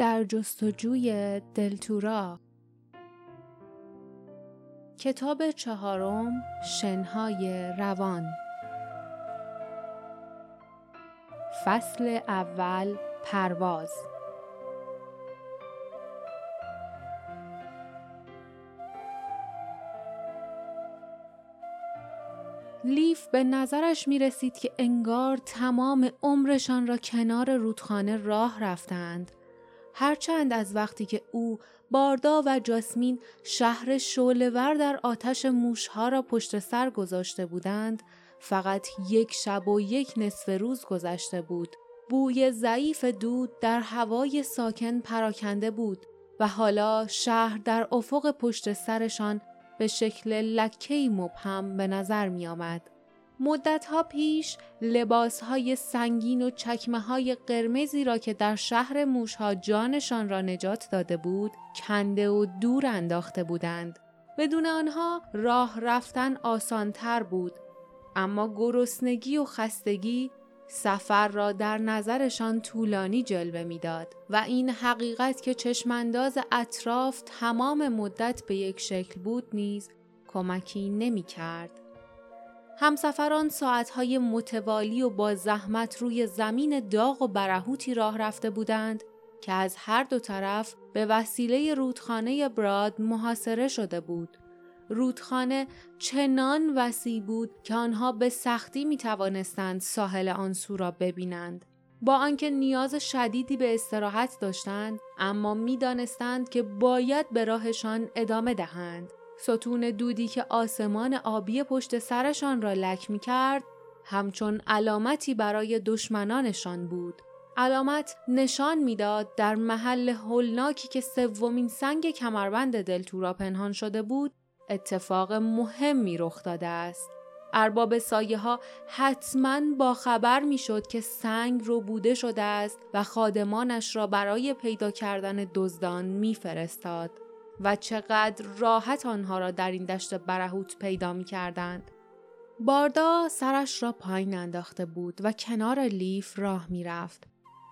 در جستجوی دلتورا کتاب چهارم شنهای روان. فصل اول پرواز. لیف به نظرش می رسید که انگار تمام عمرشان را کنار رودخانه راه رفتند. هرچند از وقتی که او باردا و جاسمین شهر شولور در آتش موشها را پشت سر گذاشته بودند فقط یک شب و یک نصف روز گذشته بود. بوی ضعیف دود در هوای ساکن پراکنده بود و حالا شهر در افق پشت سرشان به شکل لکهی مبهم به نظر می آمد. مدتها پیش لباس های سنگین و چکمه های قرمزی را که در شهر موشها جانشان را نجات داده بود کنده و دور انداخته بودند. بدون آنها راه رفتن آسانتر بود اما گرسنگی و خستگی سفر را در نظرشان طولانی جلوه می‌داد و این حقیقت که چشمانداز اطراف تمام مدت به یک شکل بود نیز کمکی نمی کرد. همسفران ساعتهای متوالی و با زحمت روی زمین داغ و برهوتی راه رفته بودند که از هر دو طرف به وسیله رودخانه براد محاصره شده بود. رودخانه چنان وسیع بود که آنها به سختی می توانستند ساحل آن سو را ببینند. با آنکه نیاز شدیدی به استراحت داشتند اما می‌دانستند که باید به راهشان ادامه دهند. ستون دودی که آسمان آبی پشت سرشان را لک می کرد همچون علامتی برای دشمنانشان بود. علامت نشان می‌داد در محل هولناکی که سومین سنگ کمربند دلتورا پنهان شده بود اتفاق مهمی رخ داده است. ارباب سایه ها حتما با خبر می شد که سنگ رو بوده شده است و خادمانش را برای پیدا کردن دزدان می فرستاد و چقدر راحت آنها را در این دشت برهوت پیدا می کردند. باردا سرش را پایین انداخته بود و کنار لیف راه می رفت.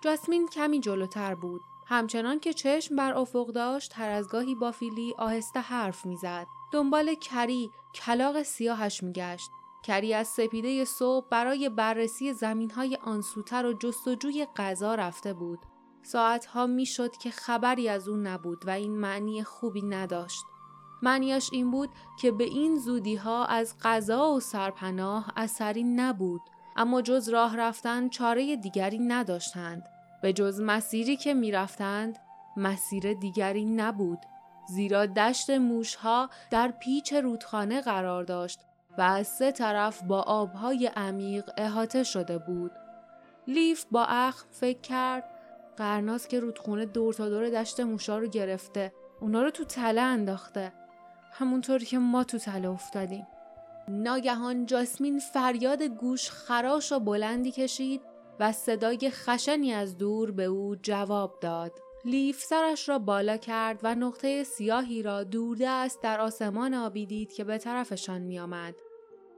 جاسمین کمی جلوتر بود. همچنان که چشم بر افق داشت هر از گاهی با فیلی آهسته حرف می‌زد. دنبال کری کلاق سیاهش میگشت کری از سپیده صبح برای بررسی زمین های آنسوتر و جستجوی غذا رفته بود. ساعتها می‌شد که خبری از اون نبود و این معنی خوبی نداشت. معنیش این بود که به این زودی ها از غذا و سرپناه اثری نبود اما جز راه رفتن چاره دیگری نداشتند. به جز مسیری که می‌رفتند مسیر دیگری نبود زیرا دشت موشها در پیچ رودخانه قرار داشت و از سه طرف با آبهای عمیق احاطه شده بود. لیف با اخم فکر کرد قرناس که رودخونه دور تا دور دشت موشها رو گرفته اونا رو تو تله انداخته. همونطور که ما تو تله افتادیم. ناگهان جاسمین فریاد گوش خراش و بلندی کشید و صدای خشنی از دور به او جواب داد. لیف سرش را بالا کرد و نقطه سیاهی را دوردست در آسمان آبی دید که به طرفشان می آمد.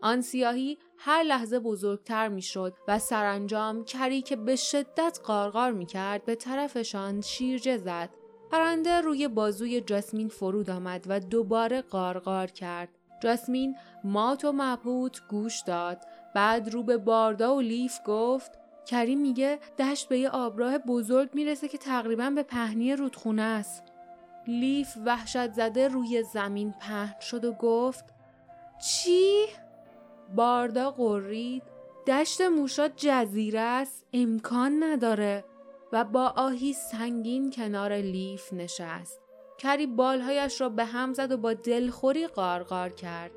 آن سیاهی هر لحظه بزرگتر می شد و سرانجام کری که به شدت قارقار می کرد به طرفشان شیرجه زد. پرنده روی بازوی جاسمین فرود آمد و دوباره قارقار کرد. جاسمین مات و مبهوت گوش داد. بعد رو به باردا و لیف گفت کریم میگه دشت به یه آبراه بزرگ می‌رسه که تقریبا به پهنی رودخونه است. لیف وحشت زده روی زمین پهن شد و گفت چی؟ باردا قرید دشت موشا جزیره است امکان نداره. و با آهی سنگین کنار لیف نشست. کری بالهایش را به هم زد و با دلخوری قارقار کرد.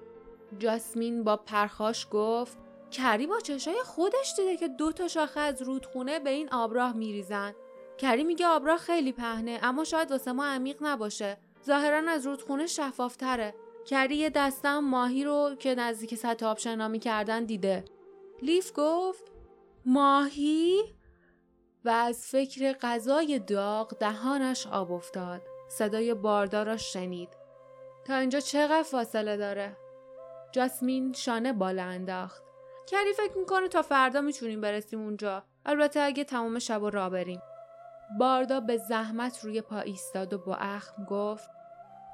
جاسمین با پرخاش گفت کری با چشای خودش دیده که دو تا شاخه از رودخونه به این آبراه میریزن. کری میگه آبراه خیلی پهنه اما شاید واسه ما عمیق نباشه. ظاهرا از رودخونه شفافتره. کری دستم ماهی رو که نزدیک سطح آب شنا می‌کردن دیده. لیف گفت ماهی؟ و از فکر غذای داغ دهانش آب افتاد. صدای باردار را شنید. تا اینجا چقدر فاصله داره؟ جاسمین شانه بالا انداخت. کری فکر می‌کنه تا فردا می‌تونیم برسیم اونجا. البته اگه تمام شب و را بریم. باردا به زحمت روی پا ایستاد و با اخم گفت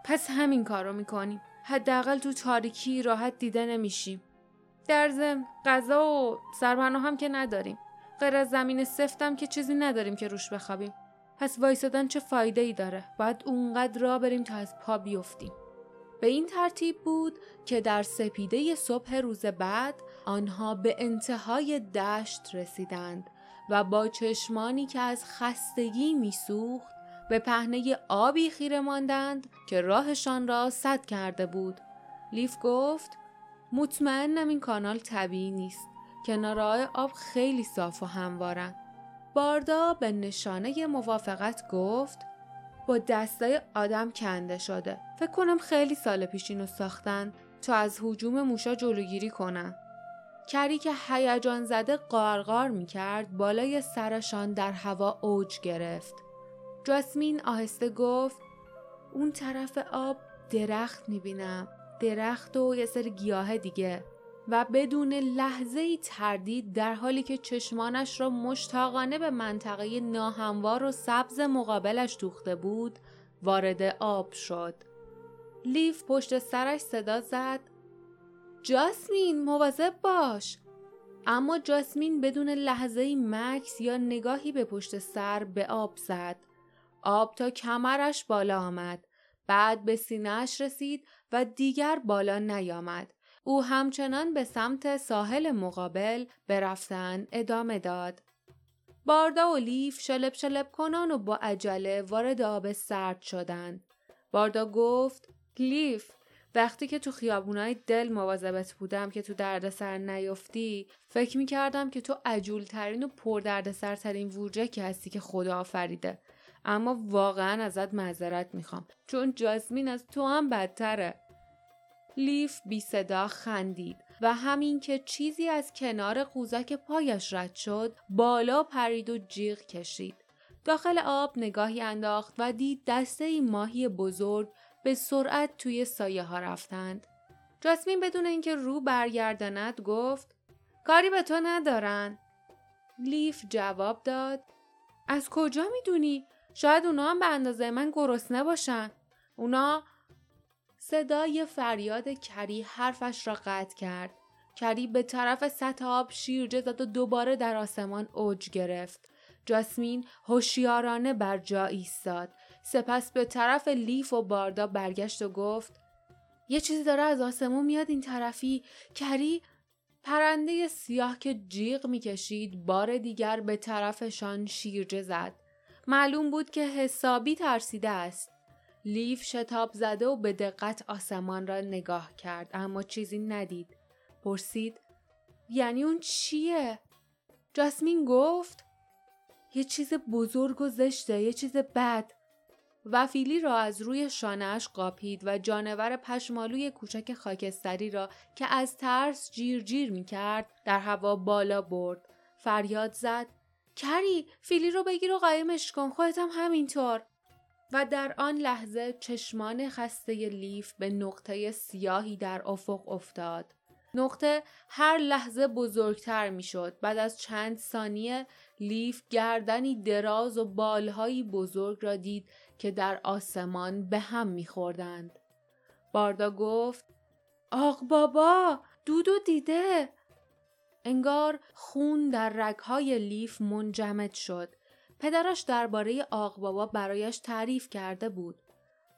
پس همین کارو می‌کنیم. حداقل تو تاریکی راحت دیده نمیشیم. در ضمن غذا و سرپناه هم که نداریم. غیر از زمین سفتم که چیزی نداریم که روش بخوابیم. پس وایسادن چه فایده ای داره؟ باید اونقدر را بریم تا از پا بیفتیم. به این ترتیب بود که در سپیده صبح روز بعد آنها به انتهای دشت رسیدند و با چشمانی که از خستگی میسوخت به پهنه آبی خیره ماندند که راهشان را سد کرده بود. لیف گفت مطمئنم این کانال طبیعی نیست. کنارهای آب خیلی صاف و هموارن. باردا به نشانه موافقت گفت با دستای آدم کنده شده. فکر کنم خیلی سال پیش اینو ساختن تا از حجوم موشا جلوگیری کنن. کری که هیجان زده قارقار می کرد بالای سرشان در هوا اوج گرفت. جاسمین آهسته گفت اون طرف آب درخت می بینم. درخت و یه سر گیاه دیگه. و بدون لحظه ای تردید در حالی که چشمانش را مشتاقانه به منطقه ناهموار و سبز مقابلش دوخته بود وارد آب شد. لیف پشت سرش صدا زد جاسمین مواظب باش اما جاسمین بدون لحظه مکس یا نگاهی به پشت سر به آب زد آب تا کمرش بالا آمد. بعد به سینهش رسید و دیگر بالا نیامد. او همچنان به سمت ساحل مقابل برفتن ادامه داد. باردا و لیف شلب شلب کنان و با عجله وارد آب سرد شدند. باردا گفت لیف وقتی که تو خیابونای دل مواظبت بودم که تو دردسر نیفتی فکر می‌کردم که تو عجول ترین و پر دردسرترین ووجکی هستی که خدا آفریده. اما واقعا ازت معذرت می‌خوام چون جاسمین از تو هم بدتره لیف بی صدا خندید و همین که چیزی از کنار قوزک پایش رد شد بالا پرید و جیغ کشید داخل آب نگاهی انداخت و دید دسته ای ماهی بزرگ به سرعت توی سایه ها رفتند. جاسمین بدون اینکه رو برگرداند گفت کاری به تو ندارن. لیف جواب داد از کجا می‌دونی؟ شاید اونا هم به اندازه من گرسنه باشن. اونا صدای فریاد کری حرفش را قطع کرد. کری به طرف سطح آب شیرجه زد و دوباره در آسمان اوج گرفت. جاسمین هوشیارانه بر جا ایستاد. سپس به طرف لیف و باردا برگشت و گفت یه چیزی داره از آسمون میاد این طرفی کری پرنده سیاه که جیغ می‌کشید بار دیگر به طرفشان شیرجه زد معلوم بود که حسابی ترسیده است لیف شتاب زده و به دقت آسمان را نگاه کرد اما چیزی ندید پرسید یعنی اون چیه؟ جاسمین گفت یه چیز بزرگ و زشته یه چیز بد و فیلی را از روی شانهش قاپید و جانور پشمالوی کوچک خاکستری را که از ترس جیر جیر می کرد در هوا بالا برد. فریاد زد کری فیلی رو بگیر و قایمش کن خودت هم همینطور. و در آن لحظه چشمان خسته لیف به نقطه سیاهی در افق افتاد. نقطه هر لحظه بزرگتر می شد. بعد از چند ثانیه لیف گردنی دراز و بالهایی بزرگ را دید که در آسمان به هم میخوردند. باردا گفت آق بابا دودو دیده انگار خون در رگهای لیف منجمد شد. پدرش درباره آق بابا برایش تعریف کرده بود.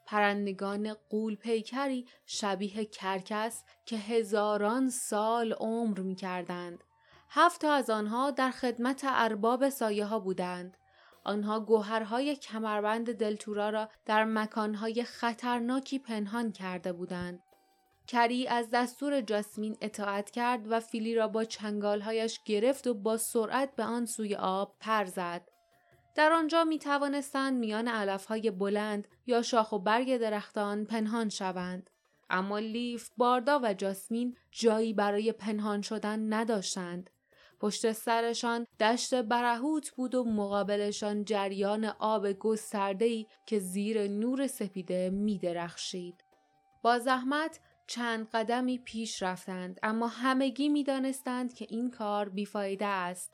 پرندگان قول پیکری شبیه کرکس که هزاران سال عمر می کردند. هفت از آنها در خدمت ارباب سایه ها بودند. آنها گوهرهای کمربند دلتورا را در مکانهای خطرناکی پنهان کرده بودند. کری از دستور جاسمین اطاعت کرد و فیلی را با چنگالهایش گرفت و با سرعت به آن سوی آب پر زد. در آنجا می توانستند میان علفهای بلند یا شاخ و برگ درختان پنهان شوند. اما لیف، باردا و جاسمین جایی برای پنهان شدن نداشتند. پشت سرشان دشت برهوت بود و مقابلشان جریان آب گسترده‌ای که زیر نور سپیده می درخشید. با زحمت چند قدمی پیش رفتند اما همگی می دانستند که این کار بیفایده است.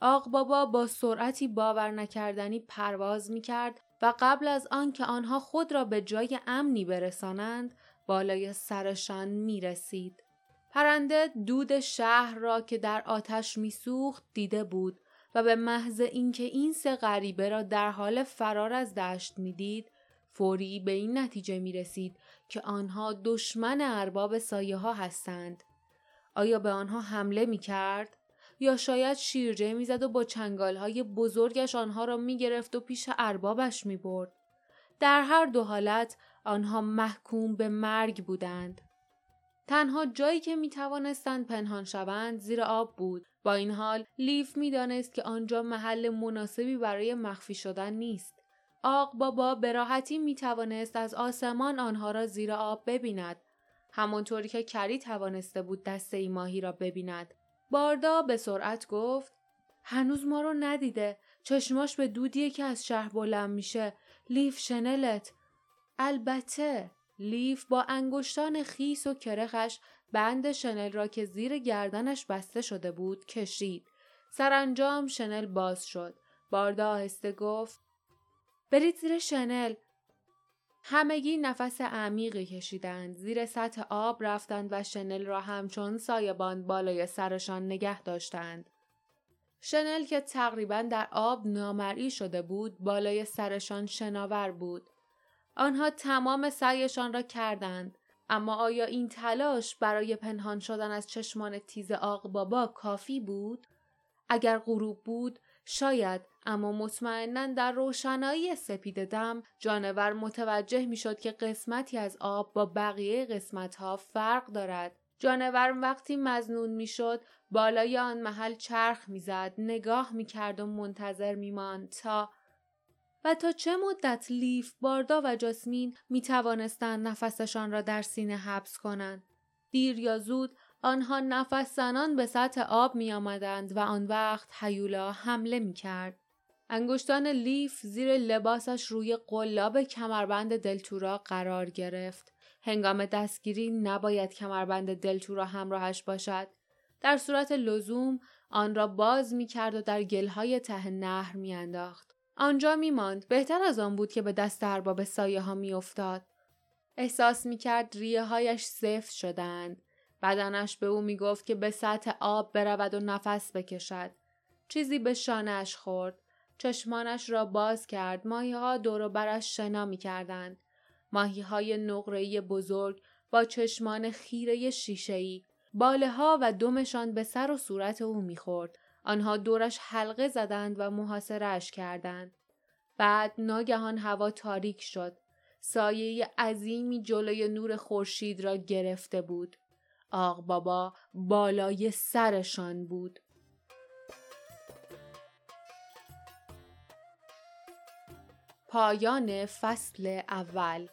آق بابا با سرعتی باور نکردنی پرواز می کرد و قبل از آنکه آنها خود را به جای امنی برسانند بالای سرشان می رسید. پرنده دود شهر را که در آتش میسوخت دیده بود و به محض اینکه این سه غریبه را در حال فرار از دشت می‌دید فوری به این نتیجه می رسید که آنها دشمن ارباب سایه ها هستند. آیا به آنها حمله می کرد؟ یا شاید شیرجه می‌زد و با چنگال های بزرگش آنها را می گرفت و پیش اربابش می برد. در هر دو حالت آنها محکوم به مرگ بودند. تنها جایی که می توانستند پنهان شوند زیر آب بود. با این حال لیف می دانست که آنجا محل مناسبی برای مخفی شدن نیست. آق بابا به راحتی می توانست از آسمان آنها را زیر آب ببیند. همانطوری که کری توانسته بود دسته ای ماهی را ببیند. باردا به سرعت گفت هنوز ما رو ندیده. چشماش به دودیه که از شهر بلند میشه. لیف شنلت. البته لیف با انگشتان خیس و کرخش بند شنل را که زیر گردنش بسته شده بود کشید. سرانجام شنل باز شد. باردا آهسته گفت برید زیر شنل. همگی نفس عمیقی کشیدند. زیر سطح آب رفتند و شنل را همچون سایبان بالای سرشان نگه داشتند. شنل که تقریبا در آب نامرئی شده بود بالای سرشان شناور بود. آنها تمام سعیشان را کردند اما آیا این تلاش برای پنهان شدن از چشمان تیز آق بابا کافی بود؟ اگر غروب بود شاید اما مطمئنا در روشنایی سپید دم جانور متوجه می شد که قسمتی از آب با بقیه قسمت ها فرق دارد. جانور وقتی مزنون می شد بالای آن محل چرخ می‌زد نگاه می کرد و منتظر می ماند تا و تا چه مدت لیف، باردا و جاسمین می توانستند نفسشان را در سینه حبس کنند. دیر یا زود آنها نفس زنان به سطح آب می آمدند و آن وقت هیولا حمله می کرد. انگشتان لیف زیر لباسش روی قلاب کمربند دلتورا قرار گرفت. هنگام دستگیری نباید کمربند دلتورا همراهش باشد. در صورت لزوم آن را باز می کرد و در گلهای ته نهر می انداخت. آنجا می ماند. بهتر از آن بود که به دست ارباب سایه ها می افتاد. احساس می کرد ریه هایش سفت شدند. بدنش به او می گفت که به سطح آب برود و نفس بکشد. چیزی به شانهش خورد. چشمانش را باز کرد. ماهی ها دور برش شنا می کردند. ماهی های بزرگ با چشمان خیره شیشه‌ای باله ها و دمشان به سر و صورت او می‌خورد. آنها دورش حلقه زدند و محاصرش کردند. بعد ناگهان هوا تاریک شد. سایه عظیمی جلوی نور خورشید را گرفته بود. آق بابا بالای سرشان بود. پایان فصل اول